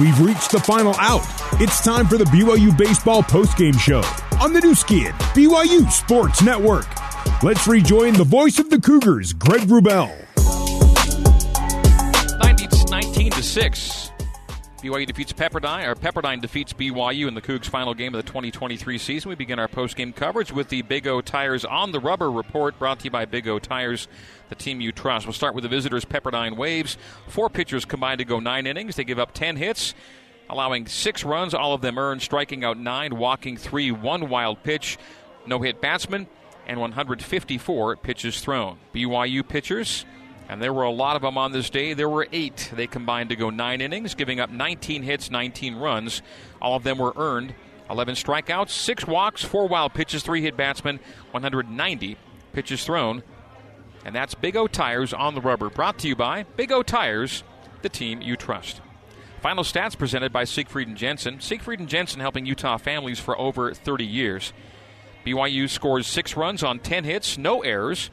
We've reached the final out. It's time for the BYU Baseball postgame show on the Nu Skin, BYU Sports Network. Let's rejoin the voice of the Cougars, Greg Wrubell. 19 to 6. BYU defeats Pepperdine, or Pepperdine defeats BYU in the Cougs' final game of the 2023 season. We begin our post-game coverage with the Big O Tires on the Rubber report, brought to you by Big O Tires, the team you trust. We'll start with the visitors, Pepperdine Waves. Four pitchers combined to go nine innings. They give up 10 hits, allowing six runs, all of them earned, striking out nine, walking three, one wild pitch, no hit batsman, and 154 pitches thrown. BYU pitchers and there were a lot of them on this day. There were eight. They combined to go nine innings, giving up 19 hits, 19 runs. All of them were earned. 11 strikeouts, six walks, four wild pitches, three hit batsmen, 190 pitches thrown. And that's Big O Tires on the rubber. Brought to you by Big O Tires, the team you trust. Final stats presented by Siegfried and Jensen. Siegfried and Jensen helping Utah families for over 30 years. BYU scores six runs on 10 hits, no errors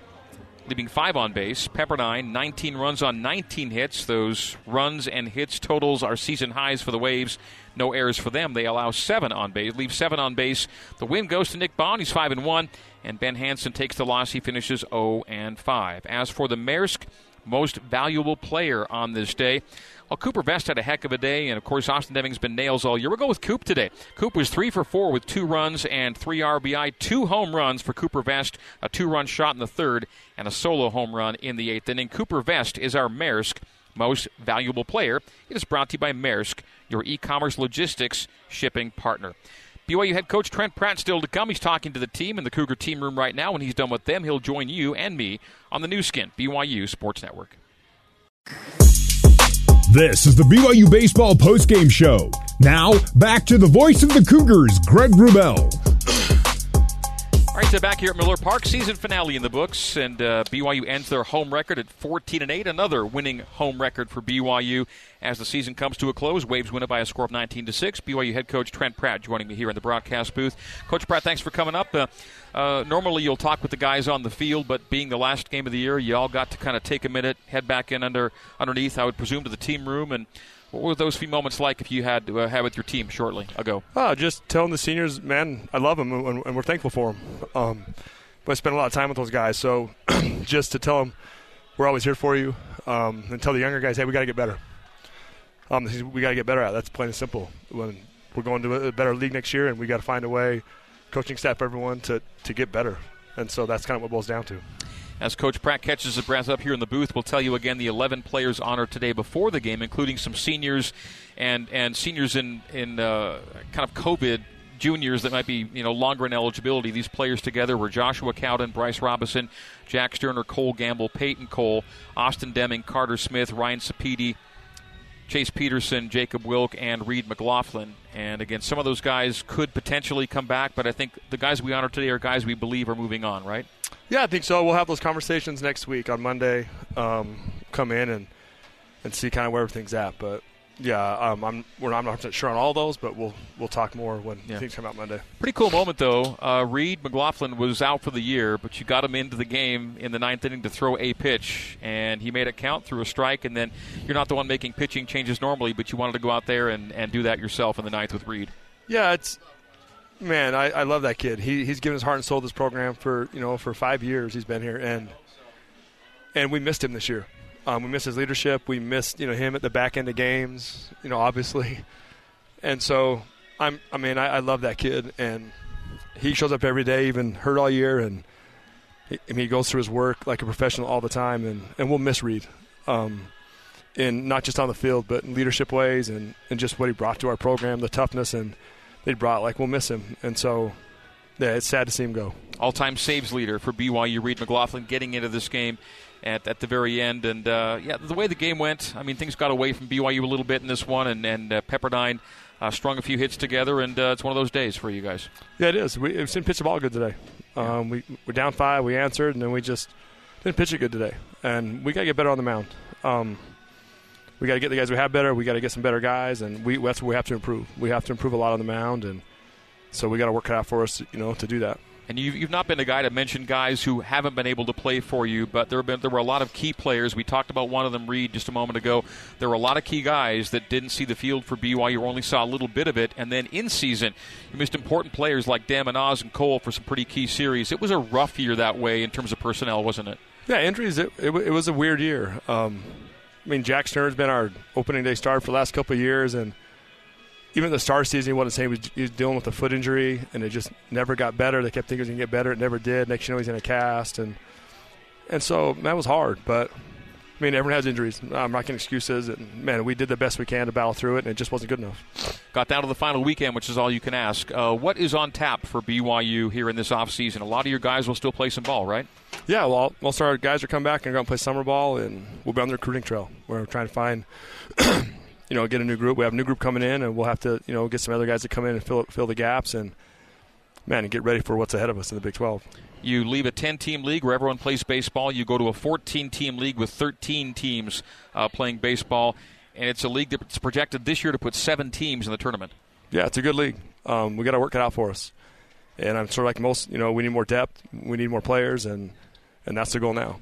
leaving five on base. Pepperdine, 19 runs on 19 hits. Those runs and hits totals are season highs for the Waves. No errors for them. They allow seven on base, leave seven on base. The win goes to Nick Bond. He's five and one, and Ben Hanson takes the loss. He finishes 0 and five. As for the Maersk, most valuable player on this day. Well, Cooper Vest had a heck of a day, and of course, Austin Deming's been nails all year. We'll go with Coop today. Coop was three for four with two runs and three RBI, two home runs for Cooper Vest, a two run shot in the third, and a solo home run in the eighth inning. Cooper Vest is our Maersk most valuable player. It is brought to you by Maersk, your e commerce logistics shipping partner. BYU head coach Trent Pratt still to come. He's talking to the team in the Cougar team room right now. When he's done with them, he'll join you and me on the Nu Skin, BYU Sports Network. This is the BYU Baseball postgame show. Now, back to the voice of the Cougars, Greg Wrubell. All right, so back here at Miller Park, season finale in the books, and uh, BYU ends their home record at 14 and 8, another winning home record for BYU as the season comes to a close. Waves win it by a score of 19 to 6. BYU head coach Trent Pratt joining me here in the broadcast booth. Coach Pratt, thanks for coming up. Uh, uh, normally you'll talk with the guys on the field, but being the last game of the year, you all got to kind of take a minute, head back in under underneath. I would presume to the team room and what were those few moments like if you had uh, had with your team shortly ago? Oh, just telling the seniors, man, I love them and, and we're thankful for them. Um, but I spent a lot of time with those guys, so just to tell them we're always here for you, um, and tell the younger guys, hey, we got to get better. Um, we got to get better at. That's plain and simple. When we're going to a better league next year, and we got to find a way, coaching staff, everyone, to to get better. And so that's kind of what it boils down to. As Coach Pratt catches his breath up here in the booth, we'll tell you again the 11 players honored today before the game, including some seniors and and seniors in in uh, kind of COVID juniors that might be you know longer in eligibility. These players together were Joshua Cowden, Bryce Robinson, Jack Sterner, Cole Gamble, Peyton Cole, Austin Deming, Carter Smith, Ryan Sapedi, Chase Peterson, Jacob Wilk, and Reed McLaughlin. And again, some of those guys could potentially come back, but I think the guys we honor today are guys we believe are moving on, right? Yeah, I think so. We'll have those conversations next week on Monday. Um, come in and and see kind of where everything's at. But yeah, um, I'm we're not, I'm not sure on all those, but we'll we'll talk more when yeah. things come out Monday. Pretty cool moment though. Uh, Reed McLaughlin was out for the year, but you got him into the game in the ninth inning to throw a pitch, and he made it count through a strike. And then you're not the one making pitching changes normally, but you wanted to go out there and, and do that yourself in the ninth with Reed. Yeah, it's man, I, I love that kid. He, he's given his heart and soul to this program for you know for five years. He's been here, and and we missed him this year. Um, we missed his leadership. We missed you know him at the back end of games. You know, obviously, and so I'm. I mean, I, I love that kid, and he shows up every day, even hurt all year, and he, I mean, he goes through his work like a professional all the time, and, and we'll miss Reed. Um, in not just on the field, but in leadership ways, and, and just what he brought to our program, the toughness and they brought. Like we'll miss him, and so yeah, it's sad to see him go. All-time saves leader for BYU, Reed McLaughlin, getting into this game at, at the very end. And uh, yeah, the way the game went, I mean, things got away from BYU a little bit in this one, and, and uh, Pepperdine uh, strung a few hits together, and uh, it's one of those days for you guys. Yeah, it is. We, have seen pitch the ball good today. Um, we we're down five, we answered, and then we just didn't pitch it good today, and we got to get better on the mound. Um, we got to get the guys we have better. We got to get some better guys, and we that's what we have to improve. We have to improve a lot on the mound, and so we got to work it out for us, you know, to do that. and you've, you've not been the guy to mention guys who haven't been able to play for you, but there have been there were a lot of key players. We talked about one of them, Reed, just a moment ago. There were a lot of key guys that didn't see the field for BYU, or only saw a little bit of it, and then in season, you missed important players like Oz and Cole for some pretty key series. It was a rough year that way in terms of personnel, wasn't it? Yeah, injuries. It, it, it was a weird year. Um, I mean, Jack Stern's been our opening day start for the last couple of years, and even the star season, he wasn't saying he was, he was dealing with a foot injury, and it just never got better. They kept thinking it was going to get better. It never did. Next you know, he's in a cast, and and so that was hard. But I mean, everyone has injuries. I'm not getting excuses. And man, we did the best we can to battle through it, and it just wasn't good enough. Got down to the final weekend, which is all you can ask. Uh, what is on tap for BYU here in this offseason? A lot of your guys will still play some ball, right? Yeah, well, most of our guys are coming back and going to play summer ball, and we'll be on the recruiting trail. We're trying to find. you know, get a new group. We have a new group coming in, and we'll have to, you know, get some other guys to come in and fill fill the gaps, and man, and get ready for what's ahead of us in the Big 12. You leave a 10 team league where everyone plays baseball. You go to a 14 team league with 13 teams uh, playing baseball. And it's a league that's projected this year to put seven teams in the tournament. Yeah, it's a good league. Um, we got to work it out for us. And I'm sort of like most, you know, we need more depth, we need more players, and, and that's the goal now.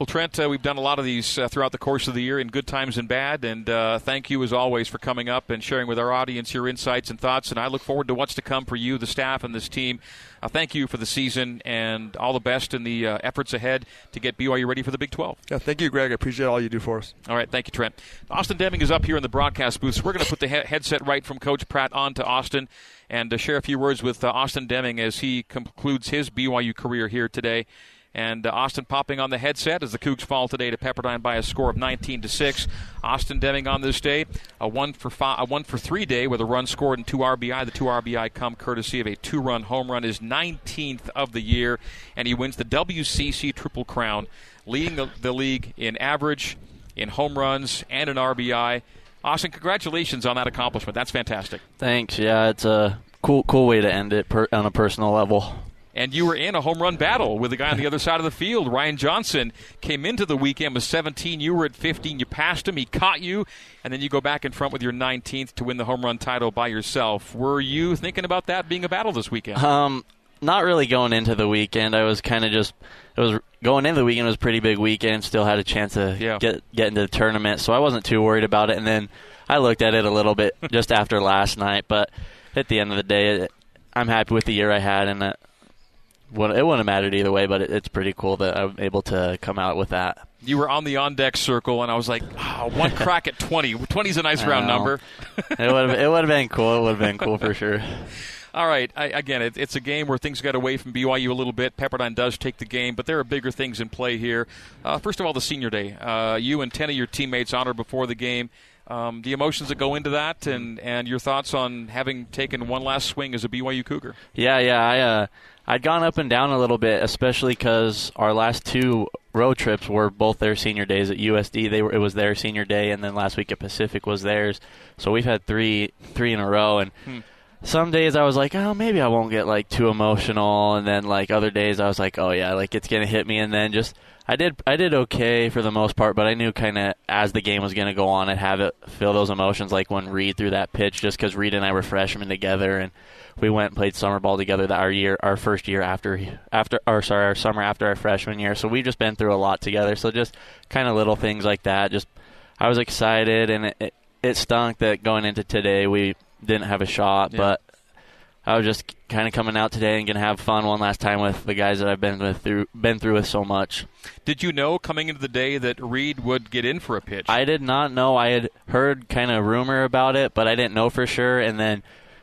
Well, Trent, uh, we've done a lot of these uh, throughout the course of the year in good times and bad. And uh, thank you, as always, for coming up and sharing with our audience your insights and thoughts. And I look forward to what's to come for you, the staff, and this team. Uh, thank you for the season and all the best in the uh, efforts ahead to get BYU ready for the Big 12. Yeah, thank you, Greg. I appreciate all you do for us. All right, thank you, Trent. Austin Deming is up here in the broadcast booth. So we're going to put the he- headset right from Coach Pratt on to Austin and uh, share a few words with Austin Deming as he concludes his BYU career here today. And uh, Austin popping on the headset as the Cougs fall today to Pepperdine by a score of 19 to six. Austin Deming on this day, a one for five, a one for three day with a run scored and two RBI. The two RBI come courtesy of a two-run home run, his 19th of the year, and he wins the WCC Triple Crown, leading the, the league in average, in home runs, and an RBI. Austin, congratulations on that accomplishment. That's fantastic. Thanks. Yeah, it's a cool, cool way to end it per, on a personal level and you were in a home run battle with the guy on the other side of the field. Ryan Johnson came into the weekend with 17. You were at 15. You passed him. He caught you, and then you go back in front with your 19th to win the home run title by yourself. Were you thinking about that being a battle this weekend? Um, not really going into the weekend. I was kind of just it was going into the weekend was a pretty big weekend. Still had a chance to yeah. get get into the tournament, so I wasn't too worried about it. And then I looked at it a little bit just after last night, but at the end of the day, I'm happy with the year I had, and well, it wouldn't have mattered either way, but it, it's pretty cool that I'm able to come out with that. You were on the on deck circle, and I was like, oh, one crack at 20. 20 is a nice round number. it would have it would have been cool. It would have been cool for sure. All right. I, again, it, it's a game where things got away from BYU a little bit. Pepperdine does take the game, but there are bigger things in play here. Uh, first of all, the senior day. Uh, you and 10 of your teammates honored before the game. Um, the emotions that go into that, and, and your thoughts on having taken one last swing as a BYU Cougar. Yeah, yeah. I uh, I'd gone up and down a little bit, especially because our last two road trips were both their senior days at USD. They were it was their senior day, and then last week at Pacific was theirs. So we've had three three in a row, and. Hmm some days I was like, oh, maybe I won't get like too emotional, and then like other days I was like, oh yeah, like it's gonna hit me, and then just I did I did okay for the most part, but I knew kind of as the game was to go on, I'd have it feel those emotions like when Reed threw that pitch, just because Reed and I were freshmen together, and we went and played summer ball together that our year, our first year after after or sorry, our summer after our freshman year. So we've just been through a lot together. So just kind of little things like that. Just I was excited, and it, it, it stunk that going into today we didn't have a shot, yeah. but I was just kind of coming out today and gonna have fun one last time with the guys that I've been with through been through with so much. Did you know coming into the day that Reed would get in for a pitch? I did not know. I had heard kind of rumor about it, but I didn't know for sure. And then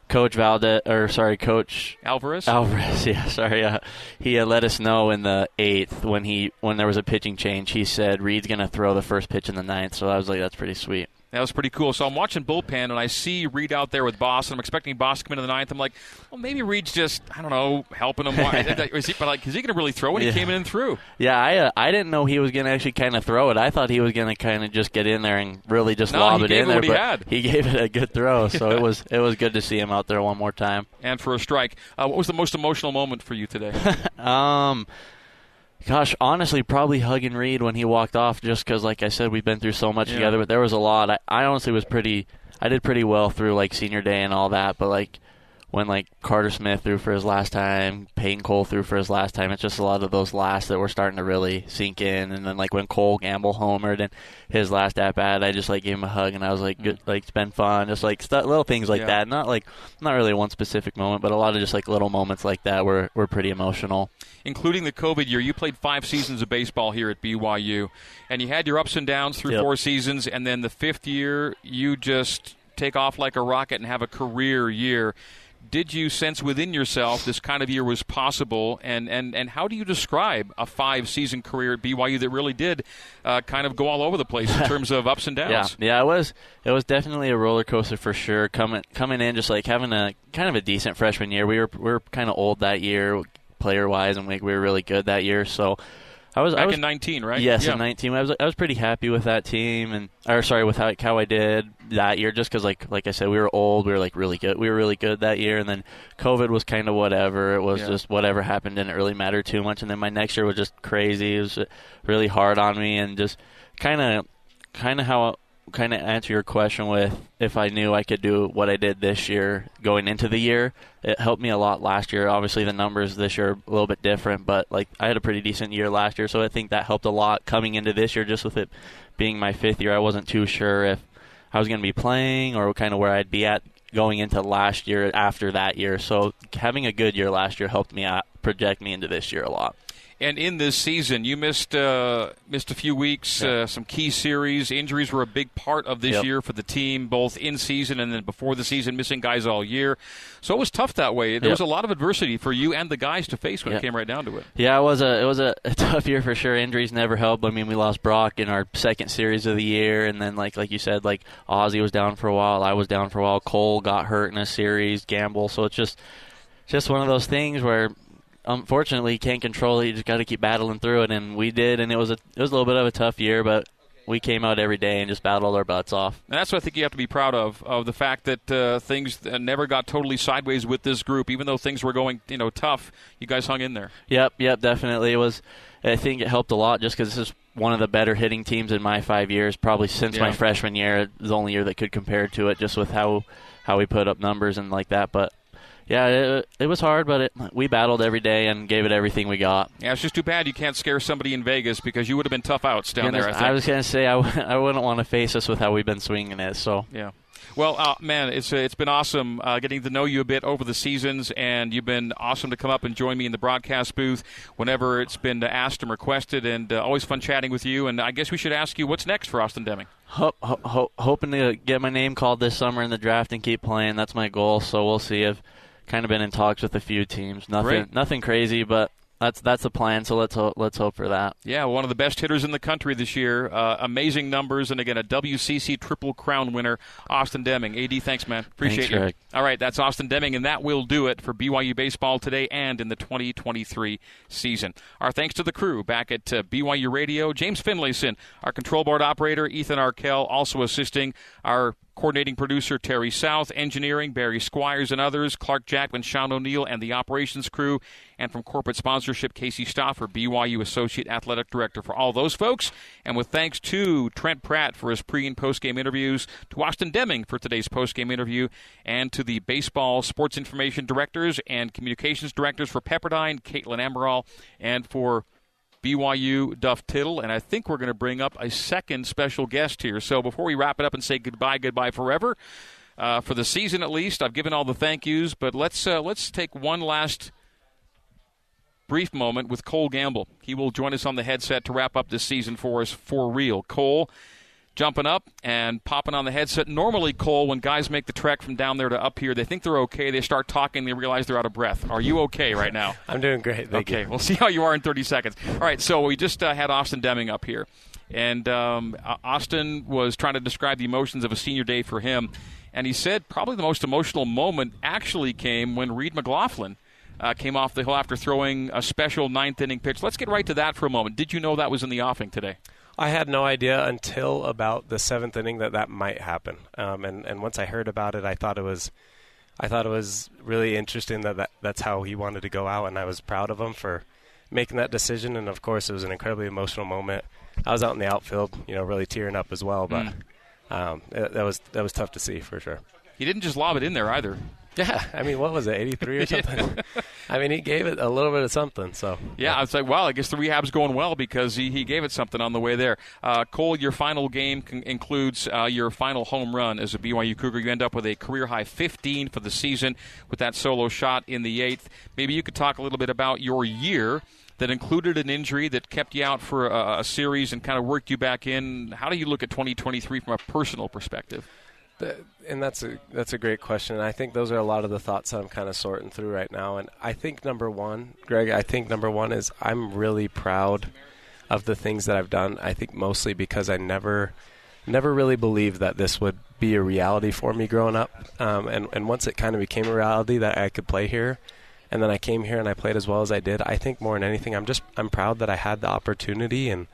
Coach Valdez, or sorry, Coach Alvarez. Alvarez, yeah, sorry. Uh, he uh, let us know in the eighth when he when there was a pitching change. He said Reed's gonna throw the first pitch in the ninth. So I was like, that's pretty sweet. That was pretty cool. So I'm watching bullpen and I see Reed out there with Boss, and I'm expecting Boss to come into the ninth. I'm like, well, maybe Reed's just I don't know helping him. is he, but like, is he going to really throw it? Yeah. He came in and threw. Yeah, I uh, I didn't know he was going to actually kind of throw it. I thought he was going to kind of just get in there and really just no, lob it in there. He but he gave it a good throw, so it was it was good to see him out there one more time. And for a strike, uh, what was the most emotional moment for you today? um. Gosh, honestly, probably hugging Reed when he walked off, just because, like I said, we've been through so much yeah. together. But there was a lot. I, I honestly was pretty. I did pretty well through like senior day and all that. But like when like Carter Smith threw for his last time, Peyton Cole threw for his last time. It's just a lot of those last that were starting to really sink in. And then like when Cole Gamble homered and his last at bat, I just like gave him a hug and I was like, good, mm. like it's been fun. Just like st- little things like Yeah. that. Not like not really one specific moment, but a lot of just like little moments like that were were pretty emotional. including the COVID year. You played five seasons of baseball here at BYU, and you had your ups and downs through Yep. four seasons, and then the fifth year, you just take off like a rocket and have a career year. Did you sense within yourself this kind of year was possible, and, and, and how do you describe a five season career at BYU that really did uh, kind of go all over the place in terms of ups and downs? Yeah, yeah, it was it was definitely a roller coaster for sure. Coming coming in, just like having a kind of a decent freshman year. We were we were kind of old that year, player wise, and we, we were really good that year. So I was I was in 19, right? Yes, yeah. in 19. I was I was pretty happy with that team, and or sorry, with how, how I did that year. Just because, like like I said, we were old, we were like really good. We were really good that year, and then COVID was kind of whatever. It was Yeah. just whatever happened didn't really matter too much. And then my next year was just crazy. It was uh, really hard on me, and just kind of kind of how kind of answer your question with if I knew I could do what I did this year going into the year. It helped me a lot last year. Obviously, the numbers this year are a little bit different, but like I had a pretty decent year last year, so I think that helped a lot coming into this year. Just with it being my fifth year, I wasn't too sure if I was going to be playing or kind of where I'd be at going into last year after that year. So having a good year last year helped me out, project me into this year a lot. And in this season, you missed uh, missed a few weeks, uh, some key series. Injuries were a big part of this Yep. year for the team, both in season and then before the season, missing guys all year. So it was tough that way. There Yep. was a lot of adversity for you and the guys to face when it came right down to it. Yeah, it was a it was a, a tough year for sure. Injuries never helped. I mean, we lost Brock in our second series of the year, and then like like you said, like Ozzy was down for a while. I was down for a while. Cole got hurt in a series. Gamble. So it's just just one of those things where. Unfortunately, you can't control it. You just got to keep battling through it, and we did. And it was a it was a little bit of a tough year, but we came out every day and just battled our butts off. And that's what I think you have to be proud of, of the fact that uh, things never got totally sideways with this group. Even though things were going, you know, tough, you guys hung in there. Yep, yep, definitely. It was. I think it helped a lot just because this is one of the better hitting teams in my five years, probably since Yeah. my freshman year. The only year that could compare to it, just with how how we put up numbers and like that. But yeah, it, it was hard, but it, we battled every day and gave it everything we got. Yeah, it's just too bad you can't scare somebody in Vegas because you would have been tough outs down Goodness, there. I think. I was gonna say I, w- I wouldn't want to face us with how we've been swinging it. So Yeah. Well, uh, man, it's uh, it's been awesome uh, getting to know you a bit over the seasons, and you've been awesome to come up and join me in the broadcast booth whenever it's been asked and requested, and uh, always fun chatting with you. And I guess we should ask you what's next for Austin Deming. ho- ho- ho- hoping to get my name called this summer in the draft and keep playing. That's my goal. So we'll see. I've kind of been in talks with a few teams. Nothing, Great. nothing crazy, but that's that's the plan. So let's ho- let's hope for that. Yeah, one of the best hitters in the country this year. Uh, amazing numbers, and again, a WCC Triple Crown winner, Austin Deming. AD, thanks, man. Appreciate Thanks, you. Greg. All right, that's Austin Deming, and that will do it for BYU baseball today and in the 2023 season. Our thanks to the crew back at uh, BYU Radio, James Finlayson, our control board operator, Ethan Arkell, also assisting our coordinating producer Terry South, engineering Barry Squires and others, Clark Jackman, Sean O'Neill, and the operations crew, and from corporate sponsorship, Casey Stoffer, BYU Associate Athletic Director. For all those folks, and with thanks to Trent Pratt for his pre and post game interviews, to Austin Deming for today's post game interview, and to the baseball sports information directors and communications directors for Pepperdine, Caitlin Emerald, and for BYU Duff Tittle, and I think we're going to bring up a second special guest here. So before we wrap it up and say goodbye, goodbye forever, uh, for the season at least, I've given all the thank yous, but let's uh, let's take one last brief moment with Cole Gamble. He will join us on the headset to wrap up this season for us for real. Cole jumping up and popping on the headset. Normally, Cole, when guys make the trek from down there to up here, they think they're okay. They start talking, they realize they're out of breath. Are you okay right now? I'm doing great. Thank okay, you. we'll see how you are in 30 seconds. All right, so we just uh, had Austin Deming up here, and um, Austin was trying to describe the emotions of a senior day for him, and he said probably the most emotional moment actually came when Reed McLaughlin. Uh, came off the hill after throwing a special ninth inning pitch. Let's get right to that for a moment. Did you know that was in the offing today? I had no idea until about the seventh inning that that might happen. Um, and and once I heard about it, I thought it was, I thought it was really interesting that, that that's how he wanted to go out, and I was proud of him for making that decision. And of course, it was an incredibly emotional moment. I was out in the outfield, you know, really tearing up as well. But um, it, that was that was tough to see for sure. He didn't just lob it in there either. Yeah, I mean, what was it, 83 or something? I mean, he gave it a little bit of something. So yeah, I was like, well, I guess the rehab's going well because he, he gave it something on the way there. Uh, Cole, your final game con- includes uh, your final home run as a BYU Cougar. You end up with a career high 15 for the season with that solo shot in the eighth. Maybe you could talk a little bit about your year that included an injury that kept you out for a, a series and kind of worked you back in. How do you look at 2023 from a personal perspective? And that's a that's a great question. And I think those are a lot of the thoughts that I'm kind of sorting through right now. And I think number one, Greg, I think number one is I'm really proud of the things that I've done. I think mostly because I never never really believed that this would be a reality for me growing up. Um, and and once it kind of became a reality that I could play here, and then I came here and I played as well as I did. I think more than anything, I'm just I'm proud that I had the opportunity and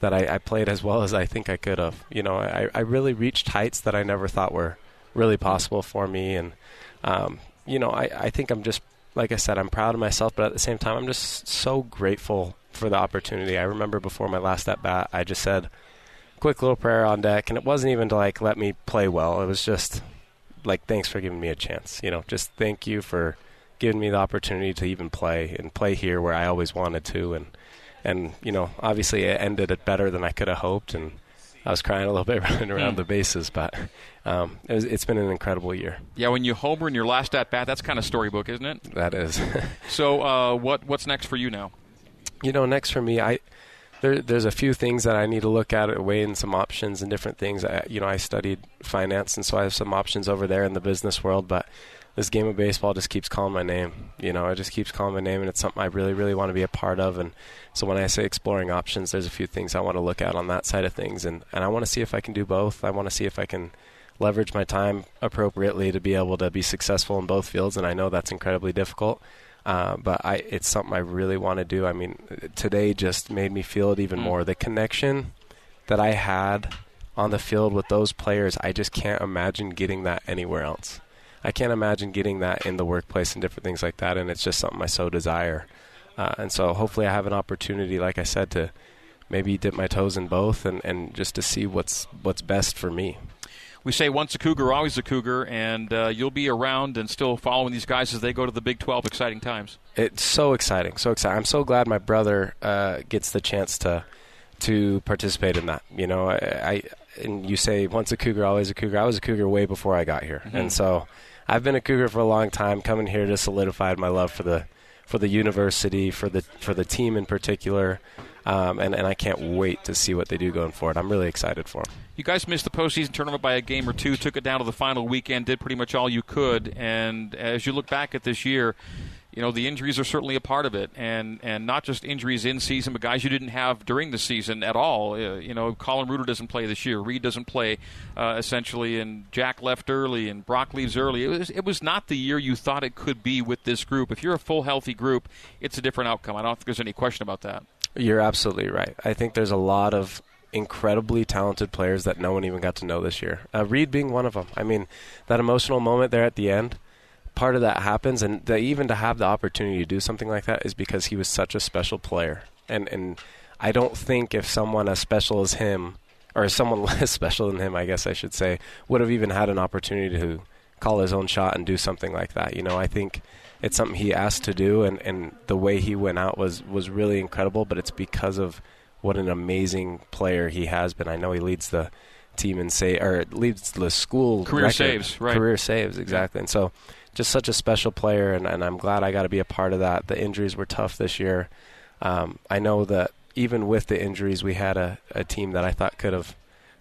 that I, I played as well as I think I could have. You know, I, I really reached heights that I never thought were really possible for me. And, um, you know, I, I think I'm just, like I said, I'm proud of myself, but at the same time, I'm just so grateful for the opportunity. I remember before my last at bat, I just said, quick little prayer on deck. And it wasn't even to like let me play well. It was just like, thanks for giving me a chance. You know, just thank you for giving me the opportunity to even play and play here where I always wanted to. And, and you know, obviously it ended it better than I could have hoped, and I was crying a little bit running around mm. the bases, but um, it has been an incredible year. Yeah, when you homer in your last at bat, that's kind of storybook, isn't it? That is. so, uh, what what's next for you now? You know, next for me, I there, there's a few things that I need to look at, weighing some options and different things. I, you know, I studied finance, and so I have some options over there in the business world, but this game of baseball just keeps calling my name. You know, it just keeps calling my name, and it's something I really, really want to be a part of. And so when I say exploring options, there's a few things I want to look at on that side of things, and and I want to see if I can do both. I want to see if I can leverage my time appropriately to be able to be successful in both fields, and I know that's incredibly difficult. Uh, but I, it's something I really want to do. I mean, today just made me feel it even mm. more. The connection that I had on the field with those players, I just can't imagine getting that anywhere else. I can't imagine getting that in the workplace and different things like that. And it's just something I so desire. Uh, and so hopefully I have an opportunity, like I said, to maybe dip my toes in both and, and just to see what's what's best for me. We say once a Cougar, always a Cougar, and uh, you'll be around and still following these guys as they go to the Big 12. Exciting times. It's so exciting, so exciting. I'm so glad my brother uh, gets the chance to to participate in that. You know, I, I and you say once a Cougar, always a Cougar. I was a Cougar way before I got here, mm-hmm. and so I've been a Cougar for a long time. Coming here just solidified my love for the for the university, for the for the team in particular, um, and and I can't wait to see what they do going forward. I'm really excited for them. You guys missed the postseason tournament by a game or two, took it down to the final weekend, did pretty much all you could, and as you look back at this year, you know the injuries are certainly a part of it, and and not just injuries in season, but guys you didn't have during the season at all. Uh, you know, Colin Reuter doesn't play this year. Reed doesn't play uh, essentially, and Jack left early, and Brock leaves early. It was it was not the year you thought it could be with this group. If you're a full healthy group, it's a different outcome. I don't think there's any question about that. You're absolutely right. I think there's a lot of incredibly talented players that no one even got to know this year. Uh, Reed being one of them. I mean, that emotional moment there at the end part of that happens, and the, even to have the opportunity to do something like that is because he was such a special player. And and I don't think if someone as special as him, or someone less special than him, I guess I should say, would have even had an opportunity to call his own shot and do something like that. You know, I think it's something he asked to do, and, and the way he went out was was really incredible. But it's because of what an amazing player he has been. I know he leads the team in say or leads the school career record, saves, right? Career saves, exactly. And so just such a special player, and, and I'm glad I got to be a part of that. The injuries were tough this year. Um, I know that even with the injuries, we had a, a team that I thought could have,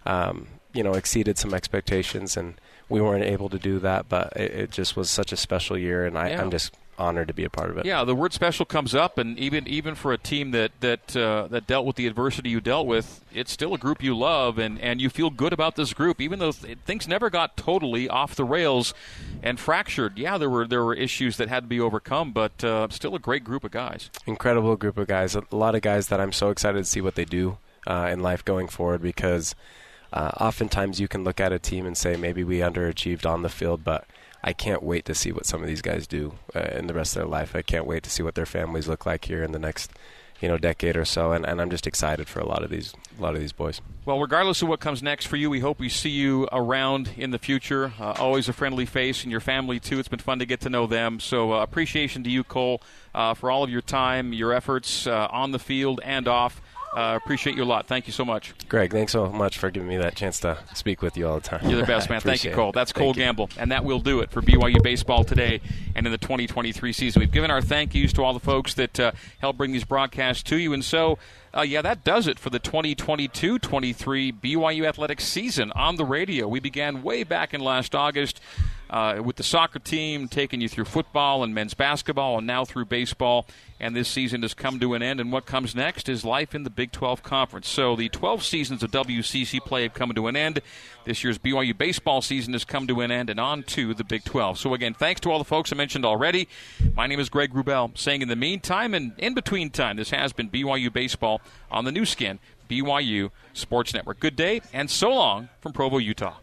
um, you know, exceeded some expectations, and we weren't able to do that. But it, it just was such a special year, and I, yeah. I'm just honored to be a part of it. Yeah, the word special comes up, and even even for a team that that uh, that dealt with the adversity you dealt with, it's still a group you love, and, and you feel good about this group, even though th- things never got totally off the rails and fractured. Yeah, there were there were issues that had to be overcome, but uh, still a great group of guys. Incredible group of guys. A lot of guys that I'm so excited to see what they do uh, in life going forward because. Uh, oftentimes, you can look at a team and say maybe we underachieved on the field, but I can't wait to see what some of these guys do uh, in the rest of their life. I can't wait to see what their families look like here in the next you know decade or so, and, and I'm just excited for a lot of these a lot of these boys. Well, regardless of what comes next for you, we hope we see you around in the future. Uh, always a friendly face, and your family too. It's been fun to get to know them. So uh, appreciation to you, Cole, uh, for all of your time, your efforts uh, on the field and off. Uh, appreciate you a lot. Thank you so much. Greg, thanks so much for giving me that chance to speak with you all the time. You're the best, man. Thank you, Cole. That's Thank Cole you. Gamble. And that will do it for BYU Baseball today and in the 2023 season. We've given our thank yous to all the folks that uh, help bring these broadcasts to you. And so, uh, yeah, that does it for the 2022 23 BYU Athletics season on the radio. We began way back in last August. Uh, with the soccer team taking you through football and men's basketball and now through baseball. And this season has come to an end. And what comes next is life in the Big 12 Conference. So the 12 seasons of WCC play have come to an end. This year's BYU baseball season has come to an end and on to the Big 12. So again, thanks to all the folks I mentioned already. My name is Greg Wrubell, saying in the meantime and in between time, this has been BYU baseball on the Nu Skin, BYU Sports Network. Good day and so long from Provo, Utah.